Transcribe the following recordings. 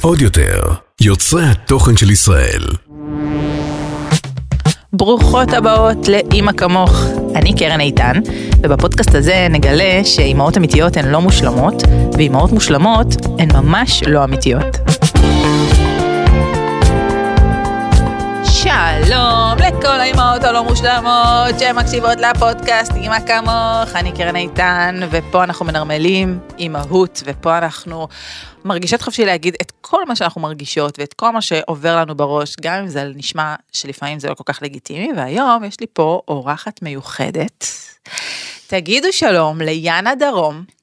עוד יותר, יוצרי התוכן של ישראל. ברוכות הבאות לאימא כמוך. אני קרן איתן, ובפודקאסט הזה נגלה שאימהות אמיתיות הן לא מושלמות, ואימהות מושלמות הן ממש לא אמיתיות. שלום לכל האימהות הלא מושלמות שמקשיבות לפודקאסט אימא כמוך, אני קרן איתן, ופה אנחנו מנרמלים אימהות, ופה אנחנו מרגישות חופשי להגיד את כל מה שאנחנו מרגישות ואת כל מה שעובר לנו בראש, גם אם זה נשמע שלפעמים זה לא כל כך לגיטימי, והיום יש לי פה אורחת מיוחדת. תגידו שלום ליאנה דרום.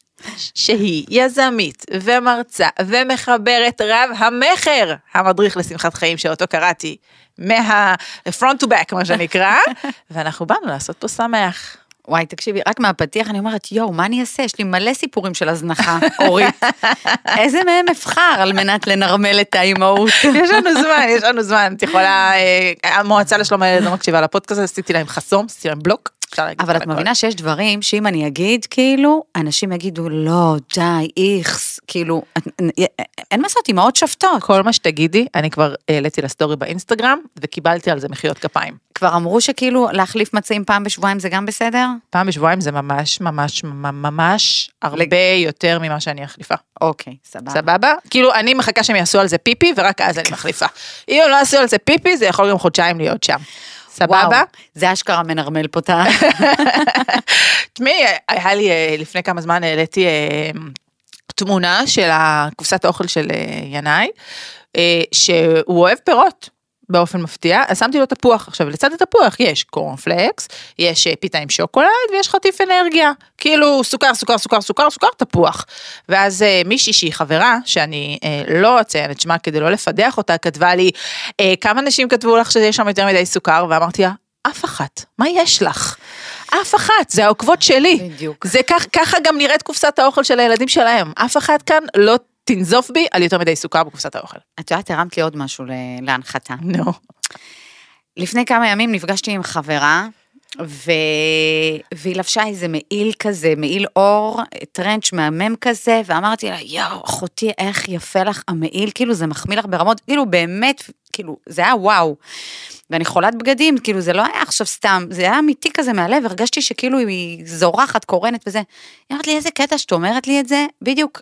שהיא יזמית ומרצה ומחברת רב המכר, המדריך לשמחת חיים שאותו קראתי מה-front to back מה שנקרא, ואנחנו באנו לעשות פה שמח. וואי, תקשיבי, רק מהפתיח אני אומרת, יואו, מה אני אעשה? יש לי מלא סיפורים של הזנחה, אורית. איזה מהם אבחר על מנת לנרמל את האימהות? יש לנו זמן, יש לנו זמן. את יכולה, אה, המועצה לשלום הילד לא מקשיבה לפודקאסט, עשיתי להם חסום, עשיתי להם בלוק. אפשר להגיד אבל כל את. מבינה שיש דברים שאם אני אגיד, כאילו, אנשים יגידו, לא, די, איכס, כאילו, את- אין מה לעשות, אימהות שופטות. כל מה שתגידי, אני כבר העליתי לסטורי באינסטגרם, וקיבלתי על זה מחיאות כפיים. כבר אמרו שכאילו להחליף מצעים פעם בשבועיים זה גם בסדר? פעם בשבועיים זה ממש ממש ממש הרבה יותר ממה שאני מחליפה. אוקיי, סבבה. סבבה? כאילו אני מחכה שהם יעשו על זה פיפי ורק אז אני מחליפה. אם הם לא יעשו על זה פיפי זה יכול גם חודשיים להיות שם. סבבה? זה אשכרה מנרמל פה את ה... תשמעי, היה לי אה, לפני כמה זמן העליתי אה, תמונה של הקופסת האוכל של אה, ינאי, שהוא אוהב פירות. באופן מפתיע, אז שמתי לו תפוח. עכשיו, לצד התפוח יש קורנפלקס, יש אה, פיתה עם שוקולד ויש חטיף אנרגיה. כאילו סוכר, סוכר, סוכר, סוכר, סוכר, תפוח. ואז אה, מישהי שהיא חברה, שאני אה, לא אציין את שמה כדי לא לפדח אותה, כתבה לי, אה, כמה נשים כתבו לך שיש שם יותר מדי סוכר? ואמרתי לה, אף אחת, מה יש לך? אף אחת, זה העוקבות שלי. בדיוק. זה כך, ככה גם נראית קופסת האוכל של הילדים שלהם. אף אחת כאן לא תנזוף בי על יותר מדי סוכר בקופסת האוכל. את יודעת, הרמת לי עוד משהו להנחתה. נו. לפני כמה ימים נפגשתי עם חברה, ו... והיא לבשה איזה מעיל כזה, מעיל אור, טרנץ' מהמם כזה, ואמרתי לה, יואו, אחותי, איך יפה לך המעיל, כאילו זה מחמיא לך ברמות, כאילו באמת, כאילו, זה היה וואו. ואני חולת בגדים, כאילו זה לא היה עכשיו סתם, זה היה אמיתי כזה מהלב, הרגשתי שכאילו היא זורחת, קורנת וזה. היא אמרת לי, איזה קטע שאת אומרת לי את זה, בדיוק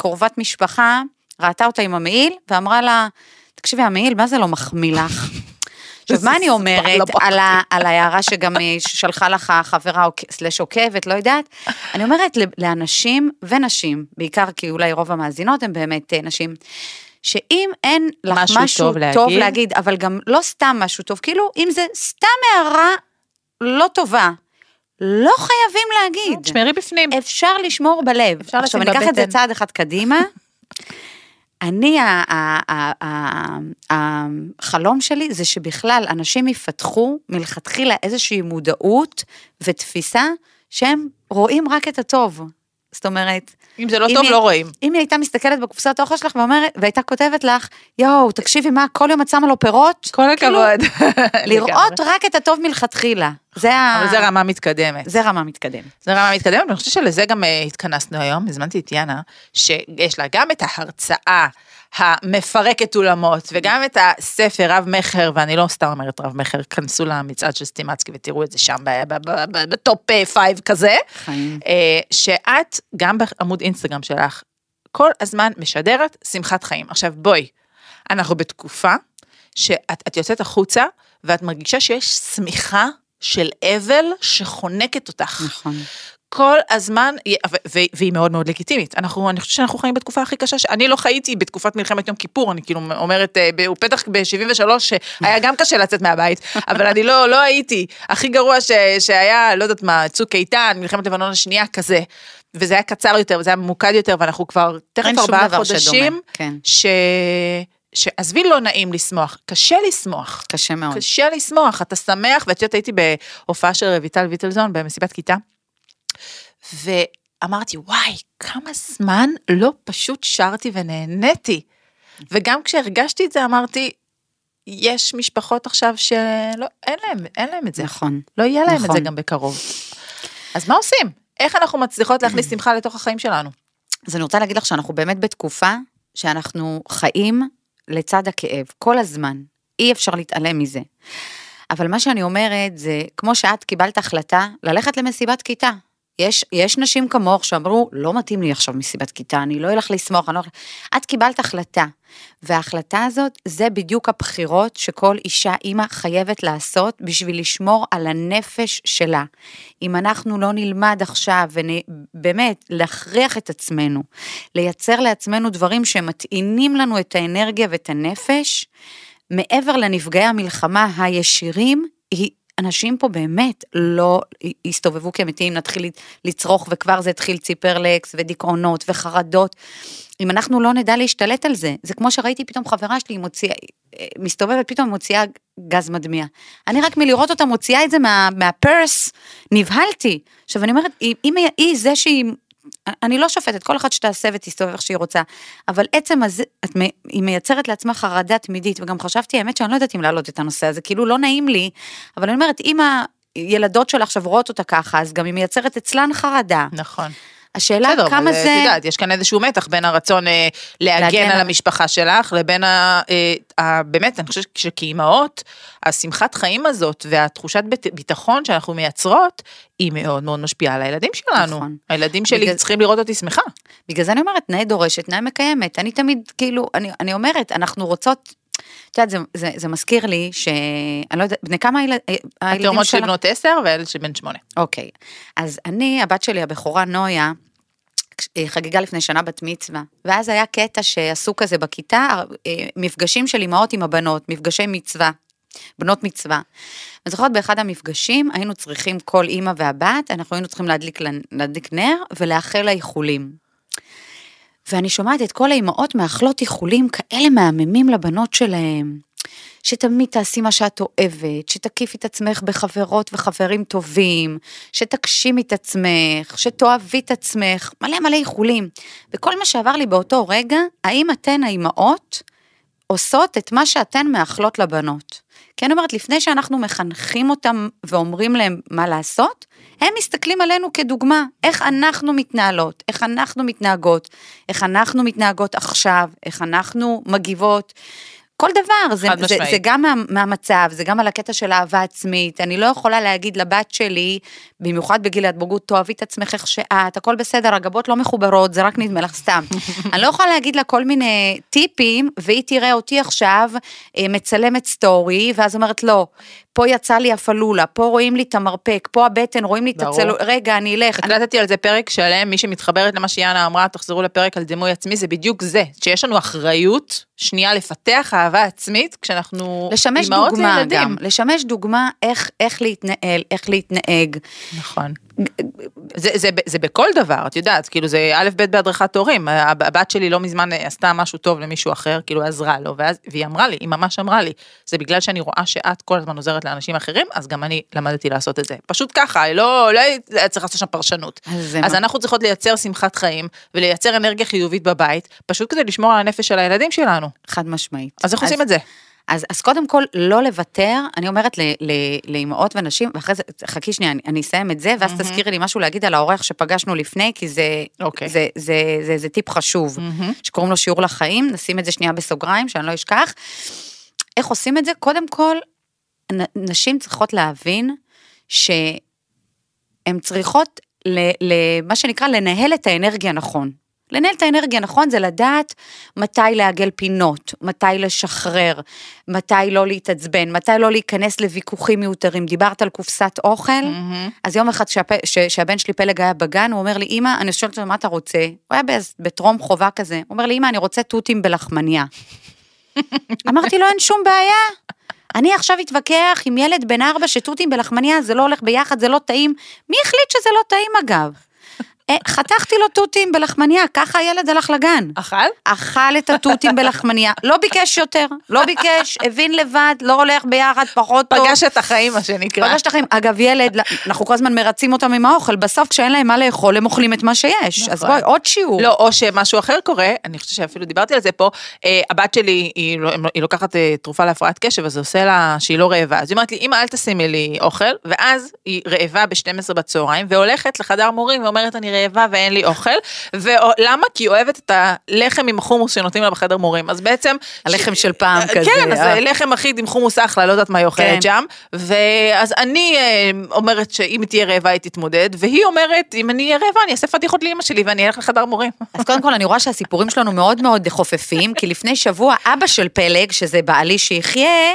קרובת משפחה, ראתה אותה עם המעיל, ואמרה לה, תקשיבי, המעיל, מה זה לא מחמיא לך? עכשיו, מה אני לא אומרת. על, ה, על ההערה שגם אה, שלחה לך החברה או סלש עוקבת, לא יודעת? אני אומרת לאנשים ונשים, בעיקר כי אולי רוב המאזינות הן באמת אה, נשים, שאם אין לך משהו משהו, טוב, להגיד. טוב להגיד, אבל גם לא סתם משהו טוב, כאילו אם זה סתם הערה לא טובה, לא חייבים להגיד. תשמרי בפנים. אפשר לשמור בלב. אפשר עכשיו, אני אקח את זה. צעד אחד קדימה. אני, החלום שלי זה שבכלל אנשים יפתחו מלכתחילה איזושהי מודעות ותפיסה שהם רואים רק את הטוב. זאת אומרת, אם זה לא אם טוב, היא- לא רואים. אם היא הייתה מסתכלת בקופסת האוכל שלך ואומרת, והייתה כותבת לך, יואו, תקשיבי מה, כל יום את שמה לו פירות? כל כאילו, הכבוד. לראות רק את הטוב מלכתחילה. זה ה... אבל זה רמה מתקדמת. זה רמה מתקדמת. זה רמה מתקדמת, ואני חושבת שלזה גם אה, התכנסנו היום, הזמנתי את יאנה, שיש לה גם את ההרצאה המפרקת אולמות, וגם את הספר רב מכר, ואני לא סתם אומרת רב מכר, כנסו למצעד של סטימצקי ותראו את זה שם ב top five כזה, חיים. אה, שאת, גם בעמוד אינסטגרם שלך, כל הזמן משדרת שמחת חיים. עכשיו בואי, אנחנו בתקופה שאת את יוצאת החוצה, ואת מרגישה שיש שמיכה של אבל שחונקת אותך. נכון. כל הזמן, והיא מאוד מאוד לגיטימית. אנחנו, אני חושבת שאנחנו חיים בתקופה הכי קשה, שאני לא חייתי בתקופת מלחמת יום כיפור, אני כאילו אומרת, אה, הוא פתח ב-73, היה גם קשה לצאת מהבית, אבל אני לא, לא הייתי. הכי גרוע ש, שהיה, לא יודעת מה, צוק איתן, מלחמת לבנון השנייה, כזה. וזה היה קצר יותר, וזה היה ממוקד יותר, ואנחנו כבר תכף ארבעה חודשים, כן. ש... שעזבי לא נעים לשמוח, קשה לשמוח. קשה מאוד. קשה לשמוח, אתה שמח, ואת יודעת, הייתי בהופעה של רויטל ויטלזון במסיבת כיתה, ואמרתי, וואי, כמה זמן לא פשוט שרתי ונהניתי. וגם כשהרגשתי את זה, אמרתי, יש משפחות עכשיו שלא, אין להם, אין להם את זה. נכון. לא יהיה להם את נכון. זה גם בקרוב. אז מה עושים? איך אנחנו מצליחות להכניס שמחה לתוך החיים שלנו? אז אני רוצה להגיד לך שאנחנו באמת בתקופה שאנחנו חיים לצד הכאב, כל הזמן. אי אפשר להתעלם מזה. אבל מה שאני אומרת זה, כמו שאת קיבלת החלטה ללכת למסיבת כיתה. יש, יש נשים כמוך שאמרו, לא מתאים לי עכשיו מסיבת כיתה, אני לא אלך לסמוך, אני לא. את קיבלת החלטה, וההחלטה הזאת, זה בדיוק הבחירות שכל אישה, אימא, חייבת לעשות בשביל לשמור על הנפש שלה. אם אנחנו לא נלמד עכשיו, ובאמת, להכריח את עצמנו, לייצר לעצמנו דברים שמטעינים לנו את האנרגיה ואת הנפש, מעבר לנפגעי המלחמה הישירים, היא אנשים פה באמת לא הסתובבו כמתים, נתחיל לצרוך וכבר זה התחיל ציפרלקס ודיכאונות וחרדות. אם אנחנו לא נדע להשתלט על זה, זה כמו שראיתי פתאום חברה שלי מוציאה, מסתובבת פתאום מוציאה גז מדמיע. אני רק מלראות אותה מוציאה את זה מה, מהפרס, נבהלתי. עכשיו אני אומרת, אם היא זה שהיא אני לא שופטת, כל אחת שתעשה ותסתובב איך שהיא רוצה, אבל עצם הזה, את, היא מייצרת לעצמה חרדה תמידית, וגם חשבתי, האמת שאני לא יודעת אם להעלות את הנושא הזה, כאילו לא נעים לי, אבל אני אומרת, אם הילדות שלה עכשיו רואות אותה ככה, אז גם היא מייצרת אצלן חרדה. נכון. השאלה בסדר, כמה זה... את יודעת, יש כאן איזשהו מתח בין הרצון אה, להגן על המשפחה שלך, לבין ה... אה, ה באמת, אני חושבת שכאימהות, השמחת חיים הזאת והתחושת ביטחון שאנחנו מייצרות, היא מאוד מאוד משפיעה על הילדים שלנו. נכון. הילדים שלי בגלל... צריכים לראות אותי שמחה. בגלל זה אני אומרת, נאה דורשת, נאה מקיימת. אני תמיד, כאילו, אני, אני אומרת, אנחנו רוצות את יודעת, זה, זה, זה מזכיר לי ש... אני לא יודעת, בני כמה הילד, הילדים שלך? התאומות של בנות עשר והילד של בן שמונה. אוקיי. אז אני, הבת שלי, הבכורה נויה, חגגה לפני שנה בת מצווה, ואז היה קטע שעשו כזה בכיתה, אה, מפגשים של אימהות עם הבנות, מפגשי מצווה, בנות מצווה. אני זוכרת באחד המפגשים היינו צריכים כל אימא והבת, אנחנו היינו צריכים להדליק, להדליק נר ולאחל לה איחולים. ואני שומעת את כל האימהות מאכלות איחולים כאלה מהממים לבנות שלהם. שתמיד תעשי מה שאת אוהבת, שתקיפי את עצמך בחברות וחברים טובים, שתגשימי את עצמך, שתאהבי את עצמך, מלא מלא איחולים. וכל מה שעבר לי באותו רגע, האם אתן האימהות עושות את מה שאתן מאכלות לבנות? אני אומרת, לפני שאנחנו מחנכים אותם ואומרים להם מה לעשות, הם מסתכלים עלינו כדוגמה, איך אנחנו מתנהלות, איך אנחנו מתנהגות, איך אנחנו מתנהגות עכשיו, איך אנחנו מגיבות. כל דבר, זה, זה, זה גם מה, מהמצב, זה גם על הקטע של אהבה עצמית. אני לא יכולה להגיד לבת שלי, במיוחד בגיל ההתבגרות, תאהבי את עצמך איך שאת, הכל בסדר, הגבות לא מחוברות, זה רק נדמה לך סתם. אני לא יכולה להגיד לה כל מיני טיפים, והיא תראה אותי עכשיו אה, מצלמת סטורי, ואז אומרת, לא, פה יצא לי הפלולה, פה רואים לי את המרפק, פה הבטן, רואים לי את הצלו... רגע, אני אלך. הקלטתי על זה פרק שלם, מי שמתחברת למה שיאנה אמרה, תחזרו לפרק על דימוי עצמי, זה בדיוק זה, שיש לנו אחריות, שנייה לפתח אהבה עצמית, כשאנחנו לשמש דוגמה לילדים. גם, לשמש דוגמה איך, איך להתנהל, איך להתנהג. נכון. זה, זה, זה בכל דבר, את יודעת, כאילו זה א' ב' בהדרכת הורים, הבת שלי לא מזמן עשתה משהו טוב למישהו אחר, כאילו עזרה לו, ואז, והיא אמרה לי, היא ממש אמרה לי, זה בגלל שאני רואה שאת כל הזמן עוזרת לאנשים אחרים, אז גם אני למדתי לעשות את זה. פשוט ככה, לא, לא היה צריך לעשות שם פרשנות. אז, אז אנחנו צריכות לייצר שמחת חיים, ולייצר אנרגיה חיובית בבית, פשוט כדי לשמור על הנפש של הילדים שלנו. חד משמעית. אז איך עושים את זה? אז, אז קודם כל, לא לוותר, אני אומרת לאימהות ונשים, ואחרי זה, חכי שנייה, אני, אני אסיים את זה, ואז mm-hmm. תזכירי לי משהו להגיד על האורח שפגשנו לפני, כי זה, okay. אוקיי. זה, זה, זה, זה, זה טיפ חשוב, mm-hmm. שקוראים לו שיעור לחיים, נשים את זה שנייה בסוגריים, שאני לא אשכח. איך עושים את זה? קודם כל, נשים צריכות להבין שהן צריכות, למה שנקרא, לנהל את האנרגיה נכון. לנהל את האנרגיה נכון זה לדעת מתי לעגל פינות, מתי לשחרר, מתי לא להתעצבן, מתי לא להיכנס לוויכוחים מיותרים. דיברת על קופסת אוכל, mm-hmm. אז יום אחד שהפ... ש... שהבן שלי פלג היה בגן, הוא אומר לי, אמא, אני שואלת אותו מה אתה רוצה? הוא היה בטרום חובה כזה, הוא אומר לי, אמא, אני רוצה תותים בלחמניה. אמרתי לו, אין שום בעיה. אני עכשיו אתווכח עם ילד בן ארבע שתותים בלחמניה, זה לא הולך ביחד, זה לא טעים. מי החליט שזה לא טעים אגב? אה, חתכתי לו תותים בלחמניה, ככה הילד הלך לגן. אכל? אכל את התותים בלחמניה, לא ביקש יותר, לא ביקש, הבין לבד, לא הולך ביחד, פחות טוב. פגש את החיים, מה שנקרא. פגש את החיים. אגב, ילד, אנחנו כל הזמן מרצים אותם עם האוכל, בסוף כשאין להם מה לאכול, הם אוכלים את מה שיש. אז נכון. בואי, עוד שיעור. לא, או שמשהו אחר קורה, אני חושבת שאפילו דיברתי על זה פה, אה, הבת שלי, היא לא, היא לוקחת אה, תרופה להפרעת קשב, אז זה עושה לה שהיא לא רעבה. אז היא אומרת לי, אמא, אל תשימי לי אוכל, ואז היא רעבה ב-12 בצהריים, והולכת לחדר מורים ואומרת, אני רעבה ואין לי אוכל. ולמה? כי היא אוהבת את הלחם עם החומוס שנותנים לה בחדר מורים. אז בעצם... הלחם של פעם כזה. כן, אז אה. לחם אחיד עם חומוס אחלה, לא יודעת מה היא אוכלת כן. שם. ואז אני אה, אומרת שאם תהיה רעבה היא תתמודד, והיא אומרת, אם אני אהיה רעבה אני אעשה פדיחות לאמא שלי ואני אלך לחדר מורים. אז קודם כל, אני רואה שהסיפורים שלנו מאוד מאוד חופפים, כי לפני שבוע אבא של פלג, שזה בעלי שיחיה,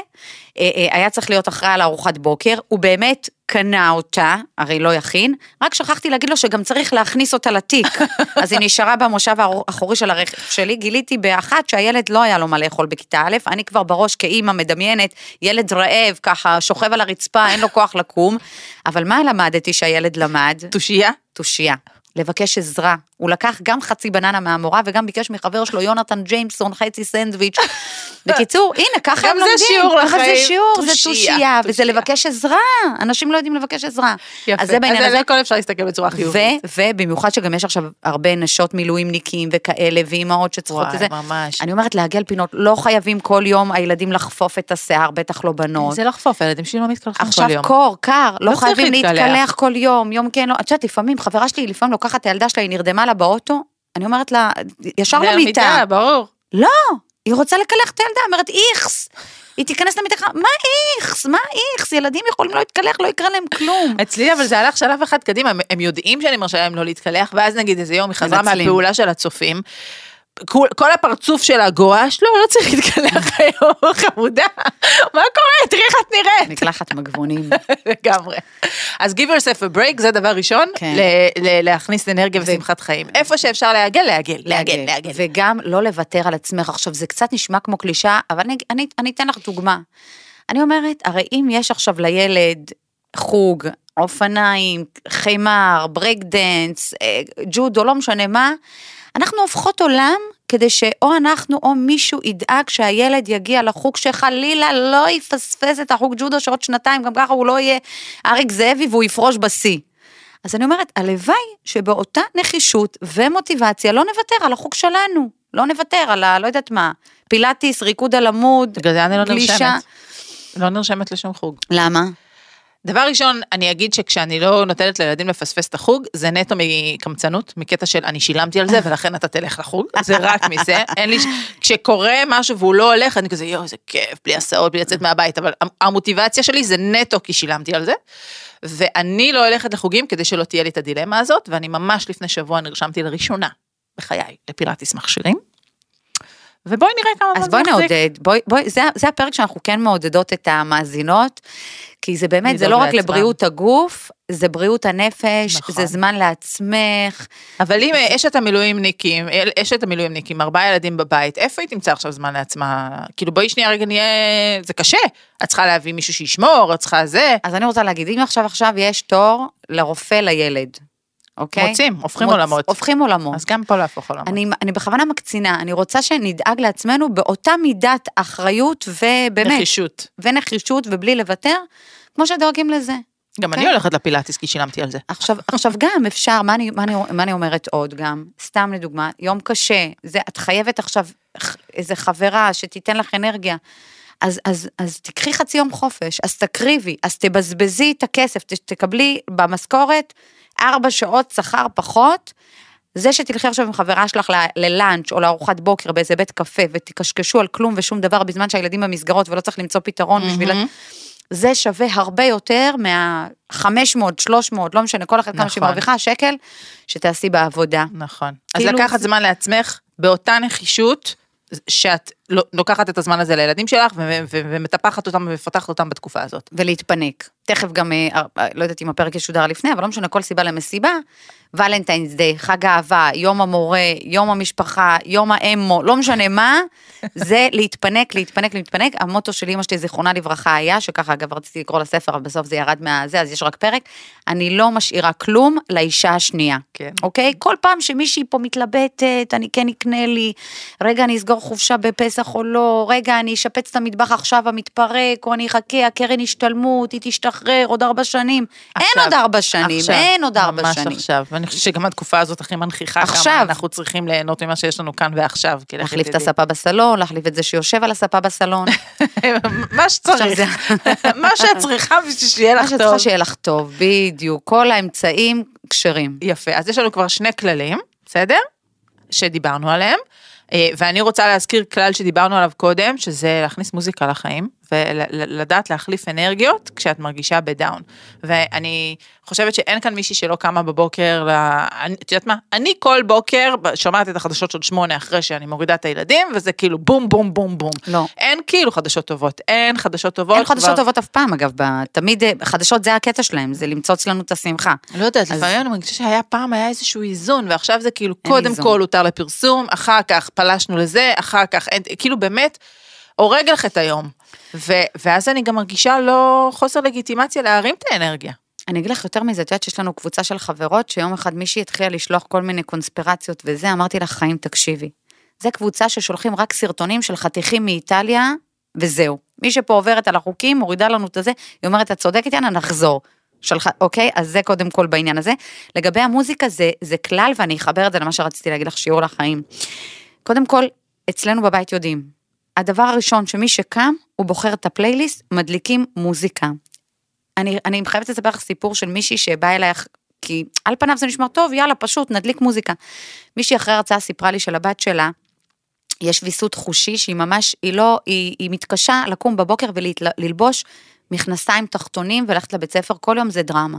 אה, אה, היה צריך להיות אחראי על ארוחת בוקר, הוא באמת קנה אותה, הרי לא יכין, רק שכחתי להגיד לו שגם צריך להכניס אותה לתיק. אז היא נשארה במושב האחורי של הרכב שלי, גיליתי באחת שהילד לא היה לו מה לאכול בכיתה א', אני כבר בראש כאימא מדמיינת, ילד רעב, ככה שוכב על הרצפה, אין לו כוח לקום, אבל מה למדתי שהילד למד? תושייה? תושייה. לבקש עזרה. הוא לקח גם חצי בננה מהמורה וגם ביקש מחבר שלו יונתן ג'יימסון חצי סנדוויץ'. בקיצור, הנה, ככה גם הם זה לומדים. שיעור אבל זה לחיים. שיעור, זה תושייה, וזה. לבקש עזרה. אנשים לא יודעים לבקש עזרה. יפה. אז זה בעניין אז הזה. על הכל אפשר להסתכל בצורה חיובית. ובמיוחד שגם יש עכשיו הרבה נשות מילואימניקים וכאלה, ואימהות שצריכות וואי, את זה. ממש. אני אומרת לעגל פינות, לא חייבים כל יום הילדים לחפוף את השיער, בטח לא בנות. זה לחפוף, הילדים שלי לא מתקלחים עכשיו כל יום. קור, קר, לא לא חייבים. להתקלח כל יום, יום כן, לא, את יודעת, לפעמים, חברה שלי לפעמים לוקחת את הילדה שלה, היא נרדמה לה באוטו, אני אומרת לה, ישר למיטה. ברור. לא, היא רוצה לקלח את הילדה, אומרת איכס. היא תיכנס למיטה, מה איכס? מה איכס? ילדים יכולים לא להתקלח, לא יקרה להם כלום. אצלי אבל זה הלך שלב אחד קדימה, הם, יודעים שאני מרשה להם לא להתקלח, ואז נגיד איזה יום היא חזרה. מהפעולה של הצופים. כל, כל הפרצוף שלה גועש, לא, לא צריך להתקלח היום, חמודה. מה קורה? תראי איך את נראית. מקלחת מגבונים. לגמרי. אז give yourself a break, זה דבר ראשון, כן. ל- ל- להכניס אנרגיה ושמחת חיים. איפה שאפשר לעגל, לעגל, לעגל, לעגל. וגם לא לוותר על עצמך. עכשיו, זה קצת נשמע כמו קלישאה, אבל אני, אני, אני אתן לך דוגמה. אני אומרת, הרי אם יש עכשיו לילד חוג, אופניים, חימר, break dance, ג'ודו, לא משנה מה, אנחנו הופכות עולם כדי שאו אנחנו או מישהו ידאג שהילד יגיע לחוג שחלילה לא יפספס את החוג ג'ודו שעוד שנתיים, גם ככה הוא לא יהיה אריק זאבי והוא יפרוש בשיא. אז אני אומרת, הלוואי שבאותה נחישות ומוטיבציה לא נוותר על החוג שלנו. לא נוותר על ה... לא יודעת מה, פילאטיס, ריקוד על עמוד, בגלל זה אני לא גלישה. נרשמת. לא נרשמת לשום חוג. למה? דבר ראשון, אני אגיד שכשאני לא נותנת לילדים לפספס את החוג, זה נטו מקמצנות, מקטע של אני שילמתי על זה ולכן אתה תלך לחוג, זה רק מזה, אין לי, כשקורה משהו והוא לא הולך, אני כזה יואו, איזה כיף, בלי הסעות, בלי לצאת מהבית, אבל המ- המוטיבציה שלי זה נטו כי שילמתי על זה, ואני לא הולכת לחוגים כדי שלא תהיה לי את הדילמה הזאת, ואני ממש לפני שבוע נרשמתי לראשונה בחיי לפילאטיס מכשירים, ובואי נראה כמה אז זמן בואי זה מחזיק. נעודד, בואי, בואי, זה, זה הפרק שאנחנו כן מעודדות את המאזינות, כי זה באמת, זה לא רק לעצמם. לבריאות הגוף, זה בריאות הנפש, נכון. זה זמן לעצמך. אבל אם אשת המילואימניקים, אשת המילואימניקים, ארבעה ילדים בבית, איפה היא תמצא עכשיו זמן לעצמה? כאילו בואי שנייה רגע נהיה, זה קשה. את צריכה להביא מישהו שישמור, את צריכה זה. אז אני רוצה להגיד, אם עכשיו עכשיו יש תור לרופא לילד, אוקיי? מוצאים, הופכים מוצ- עולמות. הופכים עולמות. אז גם פה להפוך עולמות. אני, אני בכוונה מקצינה, אני רוצה שנדאג לעצמנו באותה מידת אחריות ובאמת, נחישות. ונחישות ובלי לוותר, כמו שדואגים לזה. גם כן. אני הולכת לפילאטיס כי שילמתי על זה. עכשיו, עכשיו גם אפשר, מה אני, מה, אני, מה אני אומרת עוד גם? סתם לדוגמה, יום קשה, זה, את חייבת עכשיו איזה חברה שתיתן לך אנרגיה. אז, אז, אז תקחי חצי יום חופש, אז תקריבי, אז תבזבזי את הכסף, ת, תקבלי במשכורת ארבע שעות שכר פחות. זה שתלכי עכשיו עם חברה שלך ללאנץ' או לארוחת בוקר באיזה בית קפה ותקשקשו על כלום ושום דבר בזמן שהילדים במסגרות ולא צריך למצוא פתרון בשביל... זה שווה הרבה יותר מה-500, 300, לא משנה, כל אחת כמה שהיא נכון. מרוויחה, שקל, שתעשי בעבודה. נכון. אז כאילו לקחת זה- זמן לעצמך באותה נחישות. שאת לוקחת את הזמן הזה לילדים שלך ומטפחת אותם ומפתחת אותם בתקופה הזאת. ולהתפנק. תכף גם, אה, אה, לא יודעת אם הפרק ישודר לפני, אבל לא משנה, כל סיבה למסיבה, ולנטיינס דיי, חג האהבה, יום המורה, יום המשפחה, יום האמו, לא משנה מה, זה להתפנק, להתפנק, להתפנק. המוטו של אמא שלי, זיכרונה לברכה, היה, שככה אגב רציתי לקרוא לספר, אבל בסוף זה ירד מהזה, אז יש רק פרק, אני לא משאירה כלום לאישה השנייה. כן. אוקיי? כל פעם שמישהי פה מתלבטת, אני כן אקנה לי, רגע, אני אסגור חופשה בפסח בטח או לא, רגע, אני אשפץ את המטבח עכשיו המתפרק, או אני אחכה, הקרן השתלמות, היא תשתחרר עוד ארבע שנים. אין עכשיו, עוד ארבע שנים, עכשיו, אין עוד ארבע ממש שנים. עכשיו, ואני חושבת שגם התקופה הזאת הכי מנכיחה עכשיו. אנחנו צריכים ליהנות ממה שיש לנו כאן ועכשיו. להחליף את. הספה בסלון, להחליף את זה שיושב על הספה בסלון. מה שצריך, מה שאת צריכה בשביל שיהיה מה לך טוב. שיהיה לך טוב, בדיוק. כל האמצעים כשרים. יפה, אז יש לנו כבר שני כללים, בסדר? שדיברנו עליהם. אה, ואני רוצה להזכיר כלל שדיברנו עליו קודם, שזה להכניס מוזיקה לחיים, ולדעת להחליף אנרגיות כשאת מרגישה בדאון. ואני חושבת שאין כאן מישהי שלא קמה בבוקר, את יודעת מה? אני כל בוקר שומעת את החדשות של שמונה אחרי שאני מורידה את הילדים, וזה כאילו בום בום בום בום. לא. אין כאילו חדשות טובות, אין חדשות טובות. אין חדשות כבר- טובות אף פעם, אגב, תמיד אה, חדשות זה הקטע שלהם, זה למצוץ לנו את השמחה. לא יודעת, אז- לפעמים אני מרגישה שהיה פעם היה איזשהו איזון, ועכשיו זה כאילו קודם איזון. כל הותר לפרסום, אחר כך פלשנו לזה, אחר כך, אין- כאילו באמת, הורג לך את היום. ו- ואז אני גם מרגישה לא חוסר לגיטימציה להרים את האנרגיה. אני אגיד לך יותר מזה, את יודעת שיש לנו קבוצה של חברות, שיום אחד מישהי התחילה לשלוח כל מיני קונספירציות וזה, אמרתי לך, חיים, תקשיבי. זה קבוצה ששולחים רק סרטונים של חתיכים מאיטליה, וזהו. מי שפה עוברת על החוקים, מורידה לנו את הזה, היא אומרת, את צודקת, יאנה, נחזור. שלחה, אוקיי? אז זה קודם כל בעניין הזה. לגבי המוזיקה, זה, זה כלל, ואני אחבר את זה למה שרציתי להגיד לך, שיעור לחיים. קודם כל, אצלנו בבית יודעים. הדבר הראשון, שמי שקם, הוא בוחר את הפלייליסט, מדליקים מוזיקה. אני, אני חייבת לספר לך סיפור של מישהי שבאה אלייך, כי על פניו זה נשמע טוב, יאללה, פשוט, נדליק מוזיקה. מישהי אחרי הרצאה סיפרה לי שלבת שלה, יש ויסות חושי שהיא ממש, היא לא, היא, היא מתקשה לקום בבוקר וללבוש מכנסיים תחתונים וללכת לבית ספר, כל יום זה דרמה.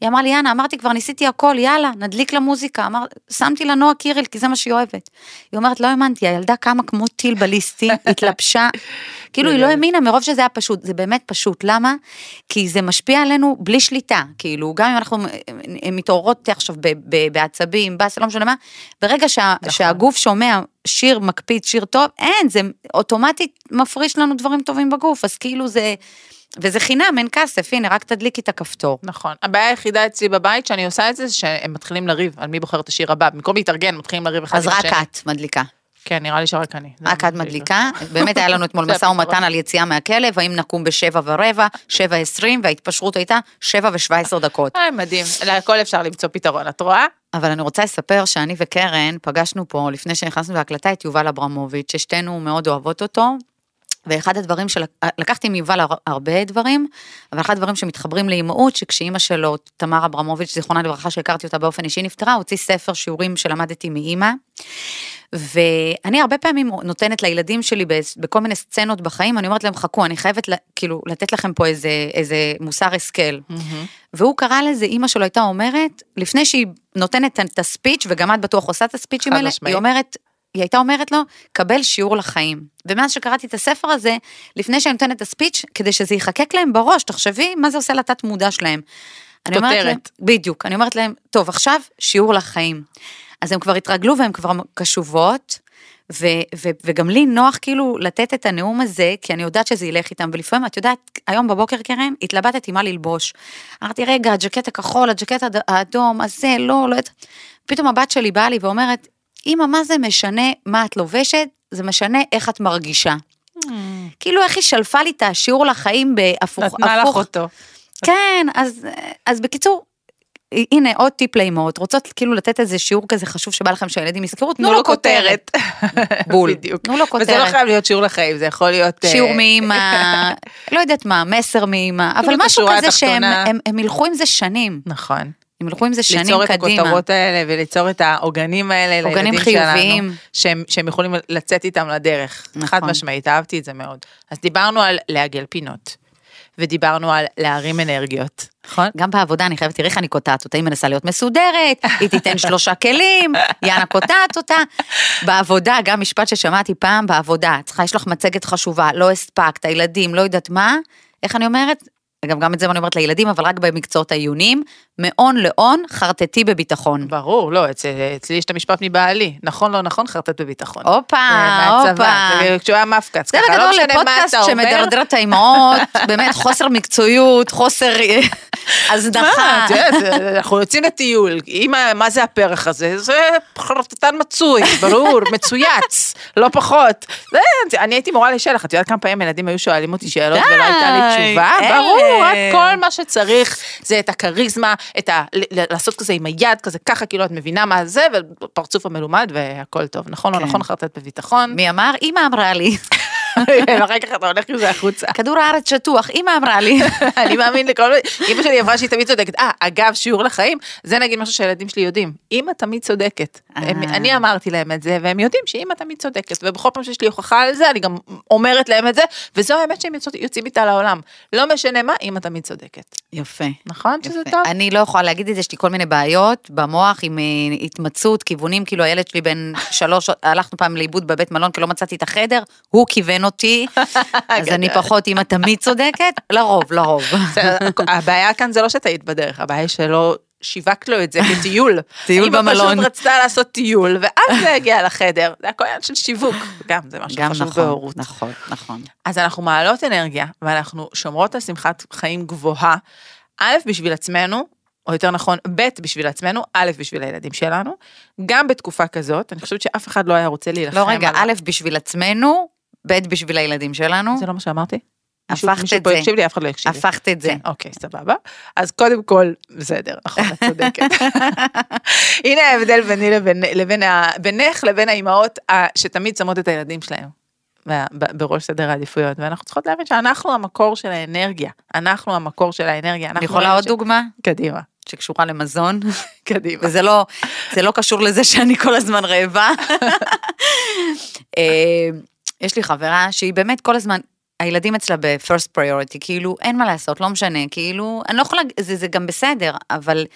היא אמרה לי, יאנה, אמרתי כבר, ניסיתי הכל, יאללה, נדליק לה מוזיקה. אמר, שמתי לה נועה קיריל, כי זה מה שהיא אוהבת. היא אומרת, לא האמנתי, הילדה קמה כמו טיל בליסטי, התלבשה, כאילו היא לא האמינה מרוב שזה היה פשוט, זה באמת פשוט, למה? כי זה משפיע עלינו בלי שליטה, כאילו, גם אם אנחנו אה, מתעוררות עכשיו ב- ב- בעצבים, באסה, לא משנה מה, ברגע שה, נכון. שהגוף שומע שיר מקפיד, שיר טוב, אין, זה אוטומטית מפריש לנו דברים טובים בגוף, אז כאילו זה, וזה חינם, אין כסף, הנה, רק תדליקי את הכפתור. נכון. הבעיה היחידה אצלי בבית שאני עושה את זה, זה שהם מתחילים לריב על מי בוחר את השיר הבא. במקום להתארגן, מתחילים לריב אחד אז עם רק השני. את מדליקה. כן, נראה לי שרק אני. רק את. מדליקה, באמת היה לנו אתמול משא. ומתן על יציאה מהכלב, האם נקום בשבע ורבע, שבע עשרים, וההתפשרות הייתה שבע ושבע עשר דקות. אה, מדהים, להכל אפשר למצוא פתרון, את רואה? אבל אני רוצה לספר שאני וקרן פגשנו פה, לפני שנכנסנו להקלטה, את יובל אברמוביץ', ששתינו מאוד אוהבות אותו. ואחד הדברים שלקחתי מיובל הר- הרבה דברים, אבל אחד הדברים שמתחברים לאימהות, שכשאימא שלו, תמר אברמוביץ', זיכרונה לברכה, שהכרתי אותה באופן אישי, נפטרה, הוציא ספר שיעורים שלמדתי מאימא. ואני הרבה פעמים נותנת לילדים שלי בכל מיני סצנות בחיים, אני אומרת להם, חכו, אני חייבת ל- כאילו לתת לכם פה איזה, איזה מוסר השכל. והוא קרא לזה, אימא שלו הייתה אומרת, לפני שהיא נותנת את הספיץ', וגם את בטוח עושה את הספיצ'ים חד האלה, משמעית. היא אומרת, היא הייתה אומרת לו, קבל שיעור לחיים. ומאז שקראתי את הספר הזה, לפני שאני נותנת את הספיץ', כדי שזה ייחקק להם בראש, תחשבי מה זה עושה לתת מודע שלהם. כותרת. בדיוק, אני אומרת להם, טוב, עכשיו שיעור לחיים. אז הם כבר התרגלו והן כבר קשובות, ו- ו- וגם לי נוח כאילו לתת את הנאום הזה, כי אני יודעת שזה ילך איתם, ולפעמים, את יודעת, היום בבוקר, קרן, התלבטתי מה ללבוש. אמרתי, רגע, הג'קט הכחול, הג'קט האדום, אז זה, לא, לא... יודעת." פתאום הבת שלי באה לי ואומרת, אמא, מה זה משנה מה את לובשת? זה משנה איך את מרגישה. כאילו איך היא שלפה לי את השיעור לחיים בהפוך, נתנה לך הפוך. אותו. כן, אז, אז בקיצור, הנה עוד טיפ לאמהות, רוצות כאילו לתת איזה שיעור כזה חשוב שבא לכם שהילדים יזכרו, תנו לו כותרת. בול. בדיוק. תנו לו וזה לא כותרת. חייב להיות שיעור לחיים, זה יכול להיות... אה, שיעור מאמא, לא יודעת מה, מסר מאמא, אבל משהו כזה שהם ילכו עם זה שנים, נכון. הם ילכו עם זה שנים ליצור את קדימה. הכותרות האלה וליצור את העוגנים האלה עוגנים לילדים שלנו, חיוביים. שהם, שהם יכולים לצאת איתם לדרך. נכון. חד משמעית, אהבתי את זה מאוד. אז דיברנו על לעגל פינות, ודיברנו על להרים אנרגיות, נכון? גם בעבודה, אני חייבת, תראי איך אני קוטעת אותה, היא מנסה להיות מסודרת, היא תיתן שלושה כלים, יאנה קוטעת אותה. בעבודה, גם משפט ששמעתי פעם, בעבודה, צריכה, יש לך מצגת חשובה, לא הספקת, הילדים, לא יודעת מה, איך אני אומרת? אגב, גם את זה אני אומרת לילדים, אבל רק במקצועות העיוניים, מאון לאון, חרטטי בביטחון. ברור, לא, אצל, אצלי יש את המשפט מבעלי, נכון, לא נכון, חרטט בביטחון. הופה, זה הופה. זה כשהוא היה מפקץ, זה ככה, לא בגדול משנה מה לפודקאסט אתה אומר. שמדרדר את האימהות, באמת חוסר מקצועיות, חוסר, הזנחה. את יודעת, אנחנו יוצאים לטיול, אמא, מה זה הפרח הזה? זה חרטטן מצוי, ברור, מצויץ, לא פחות. אני הייתי מורה לשלח, את יודעת כמה פעמים ילדים היו שואלים אותי שאלות ולא הייתה לי תשובה? ברור, רק כל מה שצריך זה את הכריזמה, את ה... לעשות כזה עם היד, כזה ככה, כאילו את מבינה מה זה, ופרצוף המלומד והכל טוב, נכון כן. נכון, חרטט בביטחון. מי אמר? אמא אמרה לי. ואחר כך אתה הולך עם זה החוצה. כדור הארץ שטוח, אמא אמרה לי. אני מאמין לכל... אמא שלי אמרה שהיא תמיד צודקת. אה, אגב, שיעור לחיים, זה נגיד משהו שהילדים שלי יודעים. אמא תמיד צודקת. אה. אני אמרתי להם את זה, והם יודעים שאמא תמיד צודקת. ובכל פעם שיש לי הוכחה על זה, אני גם אומרת להם את זה, וזו האמת שהם יוצאים איתה לעולם. לא משנה מה, אמא תמיד צודקת. יפה. נכון שזה. טוב? אני לא יכולה להגיד את זה, יש לי כל מיני בעיות במוח עם אה, התמצאות, כיוונים, כאילו הילד שלי בן שלוש, הלכנו פעם לאיבוד בבית מלון כי לא מצאתי את החדר, הוא כיוון אותי, אז אני. פחות אמא תמיד צודקת, לרוב, לרוב. הבעיה כאן זה לא שטעית בדרך, הבעיה היא שלא שיווקת לו את זה כטיול. טיול במלון. אמא פשוט רצתה לעשות טיול, ואז זה הגיע לחדר. זה הכל עניין של שיווק. גם, זה משהו גם חשוב נכון, בהורות. נכון, נכון. אז אנחנו מעלות אנרגיה, ואנחנו שומרות על שמחת חיים גבוהה, א', בשביל עצמנו, או יותר נכון, ב', בשביל עצמנו, א', בשביל הילדים שלנו, גם בתקופה כזאת, אני חושבת שאף אחד לא היה רוצה להילחם לא רגע, על- א', בשביל עצמנו, ב', בשביל הילדים שלנו, זה לא מה שאמרתי? מישהו- הפכת מישהו את פה זה. יקשיב לי, אף אחד לא יקשיב לי. הפכת את זה. כן, אוקיי, סבבה. אז קודם כל, בסדר, נכון, את צודקת. הנה ההבדל ביני לבין, לבין ה, בינך לבין האימהות שתמיד שמות את הילדים שלהם. בראש סדר העדיפויות, ואנחנו צריכות להבין שאנחנו המקור של האנרגיה, אנחנו המקור של האנרגיה. אני יכולה עוד דוגמה קדימה, שקשורה למזון, קדימה. וזה לא, זה לא קשור לזה שאני כל הזמן רעבה. יש לי חברה שהיא באמת כל הזמן, הילדים אצלה ב-first priority, כאילו אין מה לעשות, לא משנה, כאילו, אני לא יכולה, זה, זה גם בסדר, אבל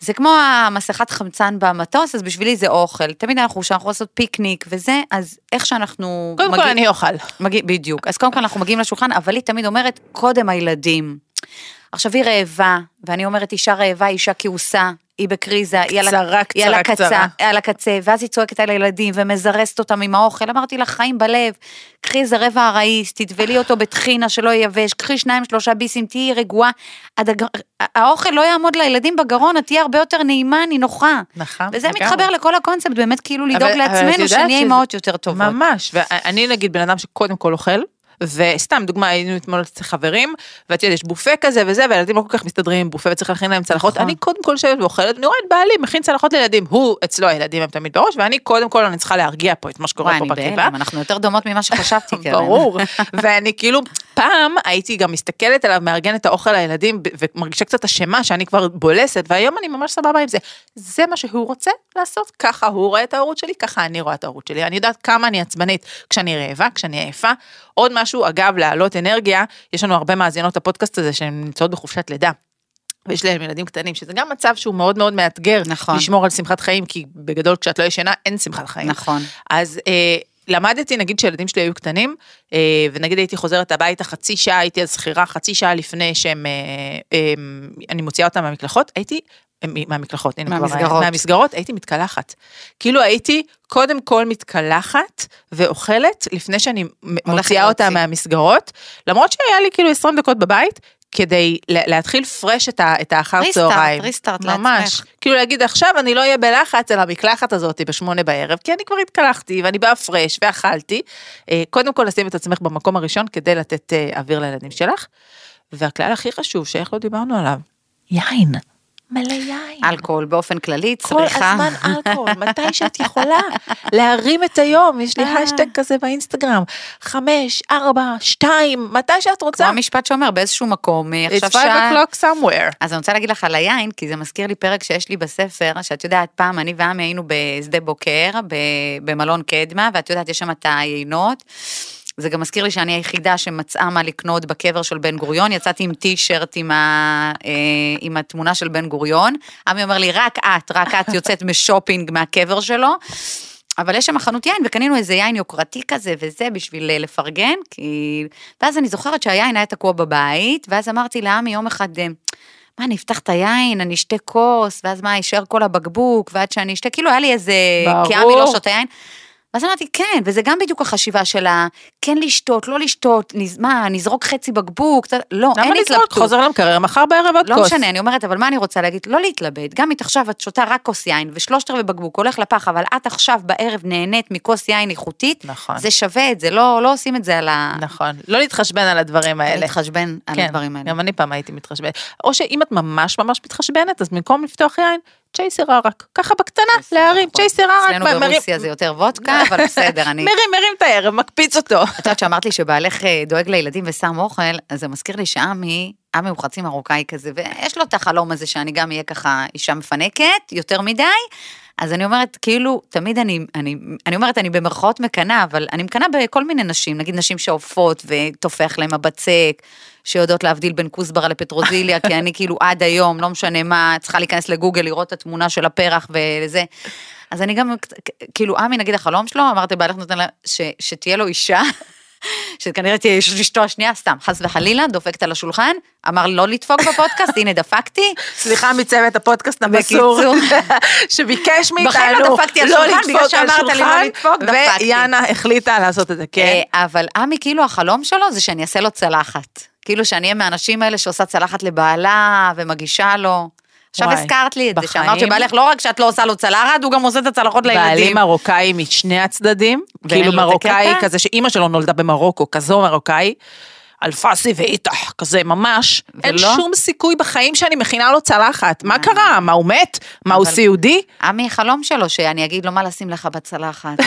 זה כמו המסכת חמצן במטוס, אז בשבילי זה אוכל. תמיד אנחנו, כשאנחנו לעשות פיקניק וזה, אז איך שאנחנו... קודם כל מגיע- אני אוכל. מגיע, בדיוק. אז קודם כל אנחנו מגיעים לשולחן, אבל היא תמיד אומרת, קודם הילדים. עכשיו היא רעבה, ואני אומרת, אישה רעבה, אישה כעוסה, היא בקריזה, היא על, קצרה, היא על הקצה, קצרה. על הקצה, ואז היא צועקת על הילדים ומזרזת אותם עם האוכל. אמרתי לה, חיים בלב, קחי איזה רבע ארעיס, תטבלי אותו בטחינה שלא ייבש, קחי שניים שלושה ביסים, תהיי רגועה. הדג... האוכל לא יעמוד לילדים בגרון, את תהיה הרבה יותר נעימה, נינוחה. נכון. וזה לגמרי. מתחבר לכל הקונספט, באמת כאילו לדאוג אבל- לעצמנו, שנהיה שזה- אימהות יותר טובות. ממש, ואני נגיד בן אדם שקודם כל אוכל, וסתם דוגמה היינו אתמול אצל חברים, ואת יודעת יש בופה כזה וזה, והילדים לא כל כך מסתדרים עם בופה וצריך להכין להם צלחות, נכון. אני קודם כל יושבת ואוכלת, ואני רואה את בעלי מכין צלחות לילדים, הוא אצלו הילדים הם תמיד בראש, ואני קודם כל אני צריכה להרגיע פה את מה שקורה פה אני בקיבה. אנחנו יותר דומות ממה שחשבתי, קרן. ברור, ואני כאילו, פעם הייתי גם מסתכלת עליו, מארגנת את האוכל לילדים, ומרגישה קצת אשמה שאני כבר בולסת, והיום אני ממש סבבה עם זה. זה מה שהוא רוצה לעשות, ככה הוא רואה את ההורות שלי, ככה אני רואה את ההורות שלי. אני יודעת כמה אני עצבנית כשאני רעבה, כשאני עייפה. עוד משהו, אגב, להעלות אנרגיה, יש לנו הרבה מאזינות לפודקאסט הזה שהן נמצאות בחופשת לידה. ויש להם ילדים קטנים, שזה גם מצב שהוא מאוד מאוד מאתגר, נכון. לשמור על שמחת חיים, כי בגדול כשאת לא ישנה אין שמחת חיים. נכון. אז אה, למדתי, נגיד שהילדים שלי היו קטנים, אה, ונגיד הייתי חוזרת הביתה חצי שעה, הייתי אז שכירה חצי שעה לפני שהם, אה, אה, אני מוציאה אותם מהמקלחות, הייתי, מהמקלחות, הנה כבר, מהמסגרות. מהמסגרות, הייתי מתקלחת. כאילו הייתי קודם כל מתקלחת ואוכלת לפני שאני מוציאה אותם להוציא. מהמסגרות, למרות שהיה לי כאילו 20 דקות בבית. כדי לה- להתחיל פרש את, ה, את האחר ריסטארט, צהריים. ריסטארט ממש. לעצמך. כאילו להגיד עכשיו אני לא אהיה בלחץ על המקלחת הזאת בשמונה בערב, כי אני כבר התקלחתי ואני באה פרש ואכלתי. אה, קודם כל לשים את עצמך במקום הראשון כדי לתת אה, אוויר לילדים שלך. והכלל הכי חשוב שאיך לא דיברנו עליו, יין. מלא יין. אלכוהול באופן כללי, כל צריכה. הזמן אלכוהול, מתי שאת יכולה להרים את היום, יש לי אה. השטג כזה באינסטגרם, חמש, ארבע, שתיים, מתי שאת כמו רוצה. המשפט שאומר, באיזשהו מקום, אה, It's עכשיו five שעה... o'clock somewhere. אז אני רוצה להגיד לך על היין, כי זה מזכיר לי פרק שיש לי בספר, שאת יודעת, פעם אני ועמי היינו בשדה בוקר, במלון קדמה, ואת יודעת, יש שם את היינות. זה גם מזכיר לי שאני היחידה שמצאה מה לקנות בקבר של בן גוריון, יצאתי עם טישרט עם, ה, אה, עם התמונה של בן גוריון. עמי אומר לי, רק את, רק את יוצאת משופינג מהקבר שלו. אבל יש שם חנות יין, וקנינו איזה יין יוקרתי כזה וזה בשביל אה, לפרגן, כי... ואז אני זוכרת שהיין היה תקוע בבית, ואז אמרתי לעמי יום אחד, אה, מה, אני אפתח את היין, אני אשתה כוס, ואז מה, יישאר כל הבקבוק, ועד שאני אשתה, כאילו היה לי איזה... כי עמי ברור. לא שותה יין. ואז אמרתי, כן, וזה גם בדיוק החשיבה של ה... כן לשתות, לא לשתות, נז... מה, נזרוק חצי בקבוק, קצת, לא, אין למה לזרוק? התלבטות. חוזר למקרר, מחר בערב עוד לא כוס. משנה, אני אומרת, אבל מה אני רוצה להגיד? לא להתלבט. גם אם עכשיו את שותה רק כוס יין, ושלושת רבעי בקבוק הולך לפח, אבל את עכשיו בערב נהנית מכוס יין איכותית, נכון. זה שווה את זה, לא, לא עושים את זה על ה... נכון. לא להתחשבן על הדברים האלה. להתחשבן על כן, הדברים האלה. גם אני פעם הייתי מתחשבנת. או שאם את ממש ממש מתחשבנת, אז במקום לפתוח יין, צ'ייסר ערק. ככה בקטנה, להרים, צ'ייסר ערק. נכון. אצלנו ברוסיה זה יותר וודקה, אבל בסדר, אני... מרים, מרים את הערב, מקפיץ אותו. את יודעת שאמרת לי שבעלך אה, דואג לילדים ושם אוכל, אז זה מזכיר לי שעמי, עמי הוא חצי מרוקאי כזה, ויש לו את החלום הזה שאני גם אהיה ככה אישה מפנקת, יותר מדי. אז אני אומרת, כאילו, תמיד אני, אני, אני אומרת, אני במרכאות מקנאה, אבל אני מקנאה בכל מיני נשים, נגיד נשים שעופות וטופח להן הבצק, שיודעות להבדיל בין כוסברה לפטרוזיליה, כי אני כאילו עד היום, לא משנה מה, צריכה להיכנס לגוגל, לראות את התמונה של הפרח וזה. אז אני גם, כאילו, עמי, נגיד החלום שלו, אמרתי, בעלך נותן לה, ש, שתהיה לו אישה, שכנראה תהיה אשתו השנייה, סתם, חס וחלילה, דופקת על השולחן, אמר לא לדפוק בפודקאסט, הנה דפקתי. סליחה מצוות הפודקאסט המסור. שביקש לא מאיתנו לא בגלל לדפוק על לא שולחן, לדפוק, דפקתי. ויאנה החליטה לעשות את זה, כן. אה, אבל עמי, כאילו החלום שלו זה שאני אעשה לו צלחת. כאילו שאני אהיה מהאנשים האלה שעושה צלחת לבעלה ומגישה לו. עכשיו הזכרת לי את זה, שאמרת בחיים- שבעלך לא רק שאת לא עושה לו צלחת, הוא גם עושה את הצלחות בעלי לילדים. מרוקאי משני הצדדים, כאילו מרוקאי? כזה שאימא שלו נולדה במרוקו, כזו מרוקאי. אלפסי ואיתך, כזה ממש, אין ולא? שום סיכוי בחיים שאני מכינה לו צלחת. מה קרה? מה, הוא מת? מה, הוא סיעודי? עמי, חלום שלו, שאני אגיד לו מה לשים לך בצלחת.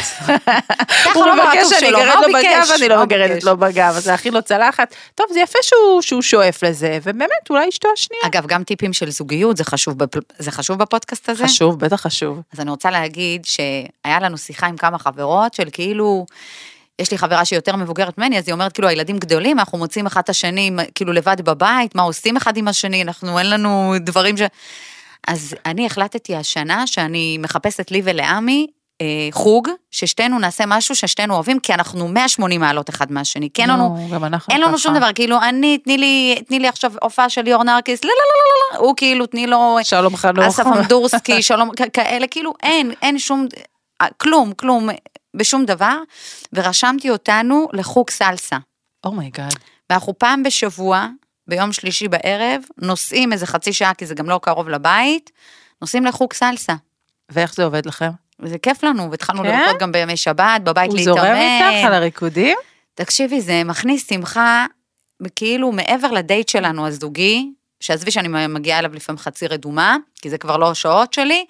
הוא החלום מבקש שאני אגרד לו בגב? אני לא מגרדת? לו בגב, אז להכין לו צלחת. טוב, זה יפה שהוא שואף לזה, ובאמת, אולי אשתו השנייה. אגב, גם טיפים של זוגיות, זה חשוב בפודקאסט הזה? חשוב, בטח חשוב. אז אני רוצה להגיד שהיה לנו שיחה עם כמה חברות של כאילו, יש לי חברה שהיא יותר מבוגרת ממני, אז היא אומרת כאילו הילדים גדולים, אנחנו מוצאים אחד את השני כאילו לבד בבית, מה עושים אחד עם השני, אנחנו אין לנו דברים ש... אז אני החלטתי השנה שאני מחפשת לי ולעמי אה, חוג, ששתינו נעשה משהו ששתינו אוהבים, כי אנחנו 180 מעלות אחד מהשני, כי אין לנו, נו, גם אנחנו אין לנו. שום דבר, כאילו, אני, תני לי, תני לי עכשיו הופעה של ליאור נרקיס, לא, לא, לא, לא, לא, הוא כאילו, תני לו... שלום חנוך. אסף אמדורסקי, שלום, כאלה, כאילו אין, אין שום, כלום, כלום, בשום דבר, ורשמתי אותנו לחוג סלסה. Oh my God. ואנחנו פעם בשבוע, ביום שלישי בערב, נוסעים איזה חצי שעה, כי זה גם לא קרוב לבית, נוסעים לחוג סלסה. ואיך זה עובד לכם? וזה כיף לנו, והתחלנו כן? לרקוד גם בימי שבת, בבית הוא להתאמן. זורם איתך על הריקודים? תקשיבי, זה מכניס שמחה, כאילו מעבר לדייט שלנו הזוגי, שעזבי שאני מגיעה אליו לפעמים חצי רדומה, כי זה כבר לא השעות שלי,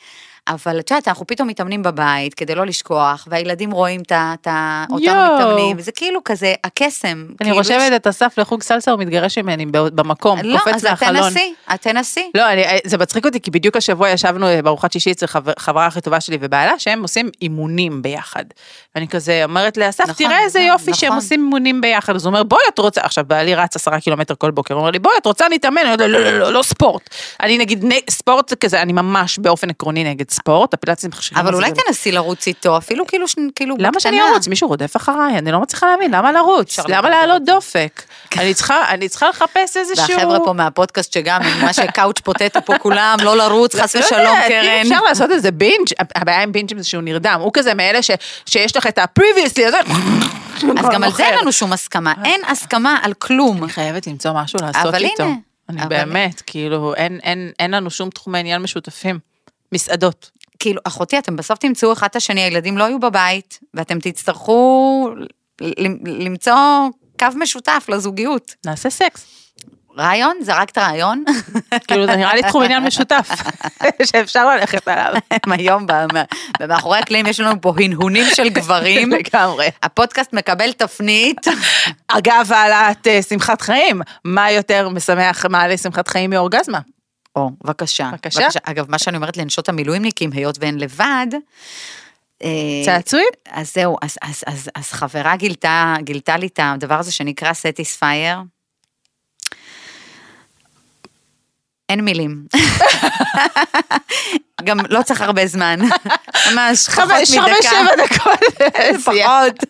אבל את יודעת, אנחנו פתאום מתאמנים בבית כדי לא לשכוח, והילדים רואים את ה- אותנו. מתאמנים, וזה כאילו כזה הקסם. אני כאילו רושמת יש- את אסף לחוג סלסה, הוא מתגרש ממני במקום, לא, קופץ אז את מהחלון. תנסי, את תנסי. לא, אני, זה מצחיק אותי, כי בדיוק השבוע ישבנו בארוחת שישי אצל חבר, חברה הכי טובה שלי ובעלה, שהם עושים אימונים ביחד. ואני כזה אומרת לאסף, נכון, תראה איזה נכון, יופי שהם נכון. עושים אימונים ביחד. אז הוא אומר, בואי, את רוצה, עכשיו בעלי רץ עשרה קילומטר כל בוקר, הוא אומר לי, בואי, את רוצה להתאמן? אני אומרת לו, לא, לא, לא, לא ספורט. אני נגיד, ספורט זה כזה, אני ממש באופן עקרוני נגד ספורט, הפילאצים מכשירים. אבל את זה אולי. תנסי לרוץ איתו, אפילו כאילו, כאילו, למה שאני בקטנה. ארוץ? מישהו רודף אחריי? אני לא מצליחה להבין, למה לרוץ? למה להעלות. דופק? אני צריכה, לחפש איזשהו... והחבר'ה פה מהפודקאסט שגם, מה שקאוץ' פוטטו פה כולם, לא לרוץ, חס לא ושלום, יודעת, קרן. אפשר לעשות איזה בינג', הבעיה עם בינג'ים זה שהוא נרדם, הוא כזה מאלה שיש לך את ה-previously, אז גם על זה אין לנו שום הסכמה, אין הסכמה על כלום. אני חייבת למצוא משהו לעשות אבל איתו. אני אבל- באמת, כאילו, אין- אין אין לנו שום תחומי עניין משותפים. מסעדות. כאילו, אחותי, אתם בסוף תמצאו אחד את השני, הילדים לא יהיו בבית, ואתם תצטרכו למצוא קו משותף לזוגיות. נעשה סקס. רעיון? זרקת רעיון? כאילו, זה נראה לי תחום עניין משותף, שאפשר ללכת עליו. היום, ב- מאחורי הקלעים יש לנו פה הנהונים של גברים. לגמרי. הפודקאסט מקבל תפנית. אגב, העלאת אה, שמחת חיים, מה יותר משמח, מעלה שמחת חיים מאורגזמה? או, בבקשה. בבקשה. אגב, מה שאני אומרת לנשות המילואימניקים, היות והן לבד, אה, צעצועים? אז זהו, אז, אז, אז, אז חברה גילתה, גילתה לי את הדבר הזה שנקרא Satisfyer. אין מילים. גם לא צריך הרבה זמן. ממש, פחות מדקה. חמש, שבע דקות. לפחות.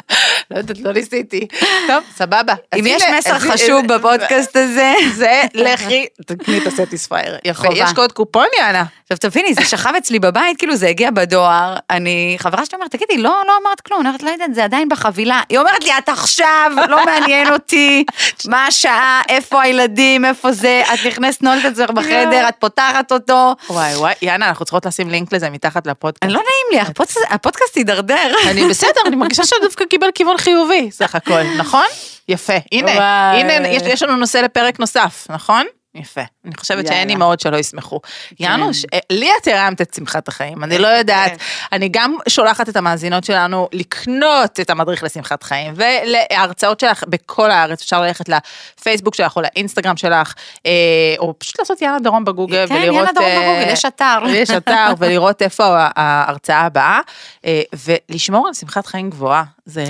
לא יודעת, לא ניסיתי. טוב, סבבה. אם יש מסר חשוב בפודקאסט הזה, זה לכי, תקני את הסטיס פרייר. יפה, חובה. יש קוד קופון, יאנה. עכשיו תביני, זה שכב אצלי בבית, כאילו זה הגיע בדואר, אני, חברה שלי אומרת, תגידי, לא, לא אמרת כלום, אני אומרת, לא יודעת, זה עדיין בחבילה. היא אומרת לי, את עכשיו, לא מעניין אותי, מה השעה, איפה הילדים, איפה זה, את נכנסת, נועלת את עצמך בחדר, את פותחת אותו. וואי וואי, יאנה, אנחנו צריכות לשים לינק לזה מתחת לפודקאסט. אני לא נעים לי, הפודקאסט- הידרדר. אני בסדר, אני מרגישה שהוא דווקא קיבל כיוון חיובי, סך הכל, נכון? יפה. הנה. הנה, יש לנו נושא לפרק נוסף, נכון? יפה. אני חושבת שאין יאללה. אימהות שלא יסמכו. יאנוש, אה, לי את הרמת את שמחת החיים, אני לא יודעת. כן. אני גם שולחת את המאזינות שלנו לקנות את המדריך לשמחת חיים, ולהרצאות שלך בכל הארץ, אפשר ללכת לפייסבוק שלך או לאינסטגרם שלך, אה, או פשוט לעשות יאנה דרום בגוגל כן, ולראות... יאנה דרום אה, בגוגל, יש אתר. יש אתר, ולראות איפה ההרצאה הבאה, אה, ולשמור על שמחת חיים גבוהה, זה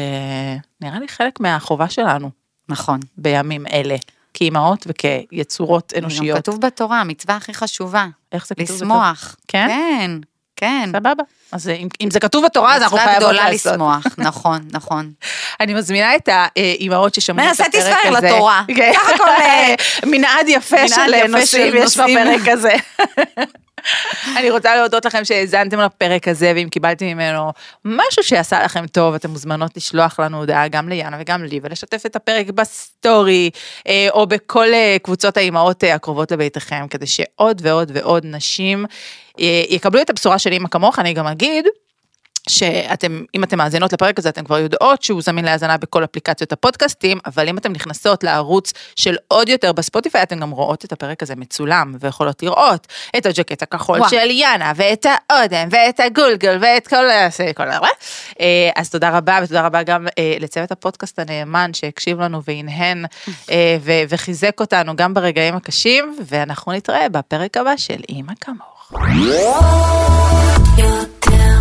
נראה לי חלק מהחובה שלנו נכון. בימים אלה, כאימהות וכיצורות אנושיות. כתוב בתורה, המצווה הכי חשובה, איך זה כתוב? לשמוח. כן? כן, כן. סבבה. אז אם, אם זה כתוב בתורה, אז אנחנו מצווה חייבות גדולה לעשות. לשמוח, נכון, נכון. אני מזמינה את האימהות ששמעו את מנסה הפרק הזה. תספר לתורה. כן. סך הכל, אה, מנעד יפה מנעד של יפה נושאים יש. בפרק הזה. אני רוצה להודות לכם שהאזנתם לפרק הזה, ואם קיבלתם ממנו משהו שעשה לכם טוב, אתם מוזמנות לשלוח לנו הודעה גם ליאנה וגם לי, ולשתף את הפרק בסטורי, אה, או בכל אה, קבוצות האימהות אה, הקרובות לביתכם, כדי שעוד ועוד ועוד נשים יקבלו את הבשורה של אימא כמוך, אני גם אגיד. שאתם, אם אתם מאזינות לפרק הזה, אתם כבר יודעות שהוא זמין להאזנה בכל אפליקציות הפודקאסטים, אבל אם אתם נכנסות לערוץ של עוד יותר בספוטיפיי, אתם גם רואות את הפרק הזה מצולם, ויכולות לראות את הג'קט הכחול וואו. של יאנה, ואת האודם, ואת הגולגל, ואת כל ה... כל ה... אה, אז תודה רבה, ותודה רבה גם אה, לצוות הפודקאסט הנאמן שהקשיב לנו והנהן אה, ו- וחיזק אותנו גם ברגעים הקשים, ואנחנו נתראה בפרק הבא של אימא כמוך.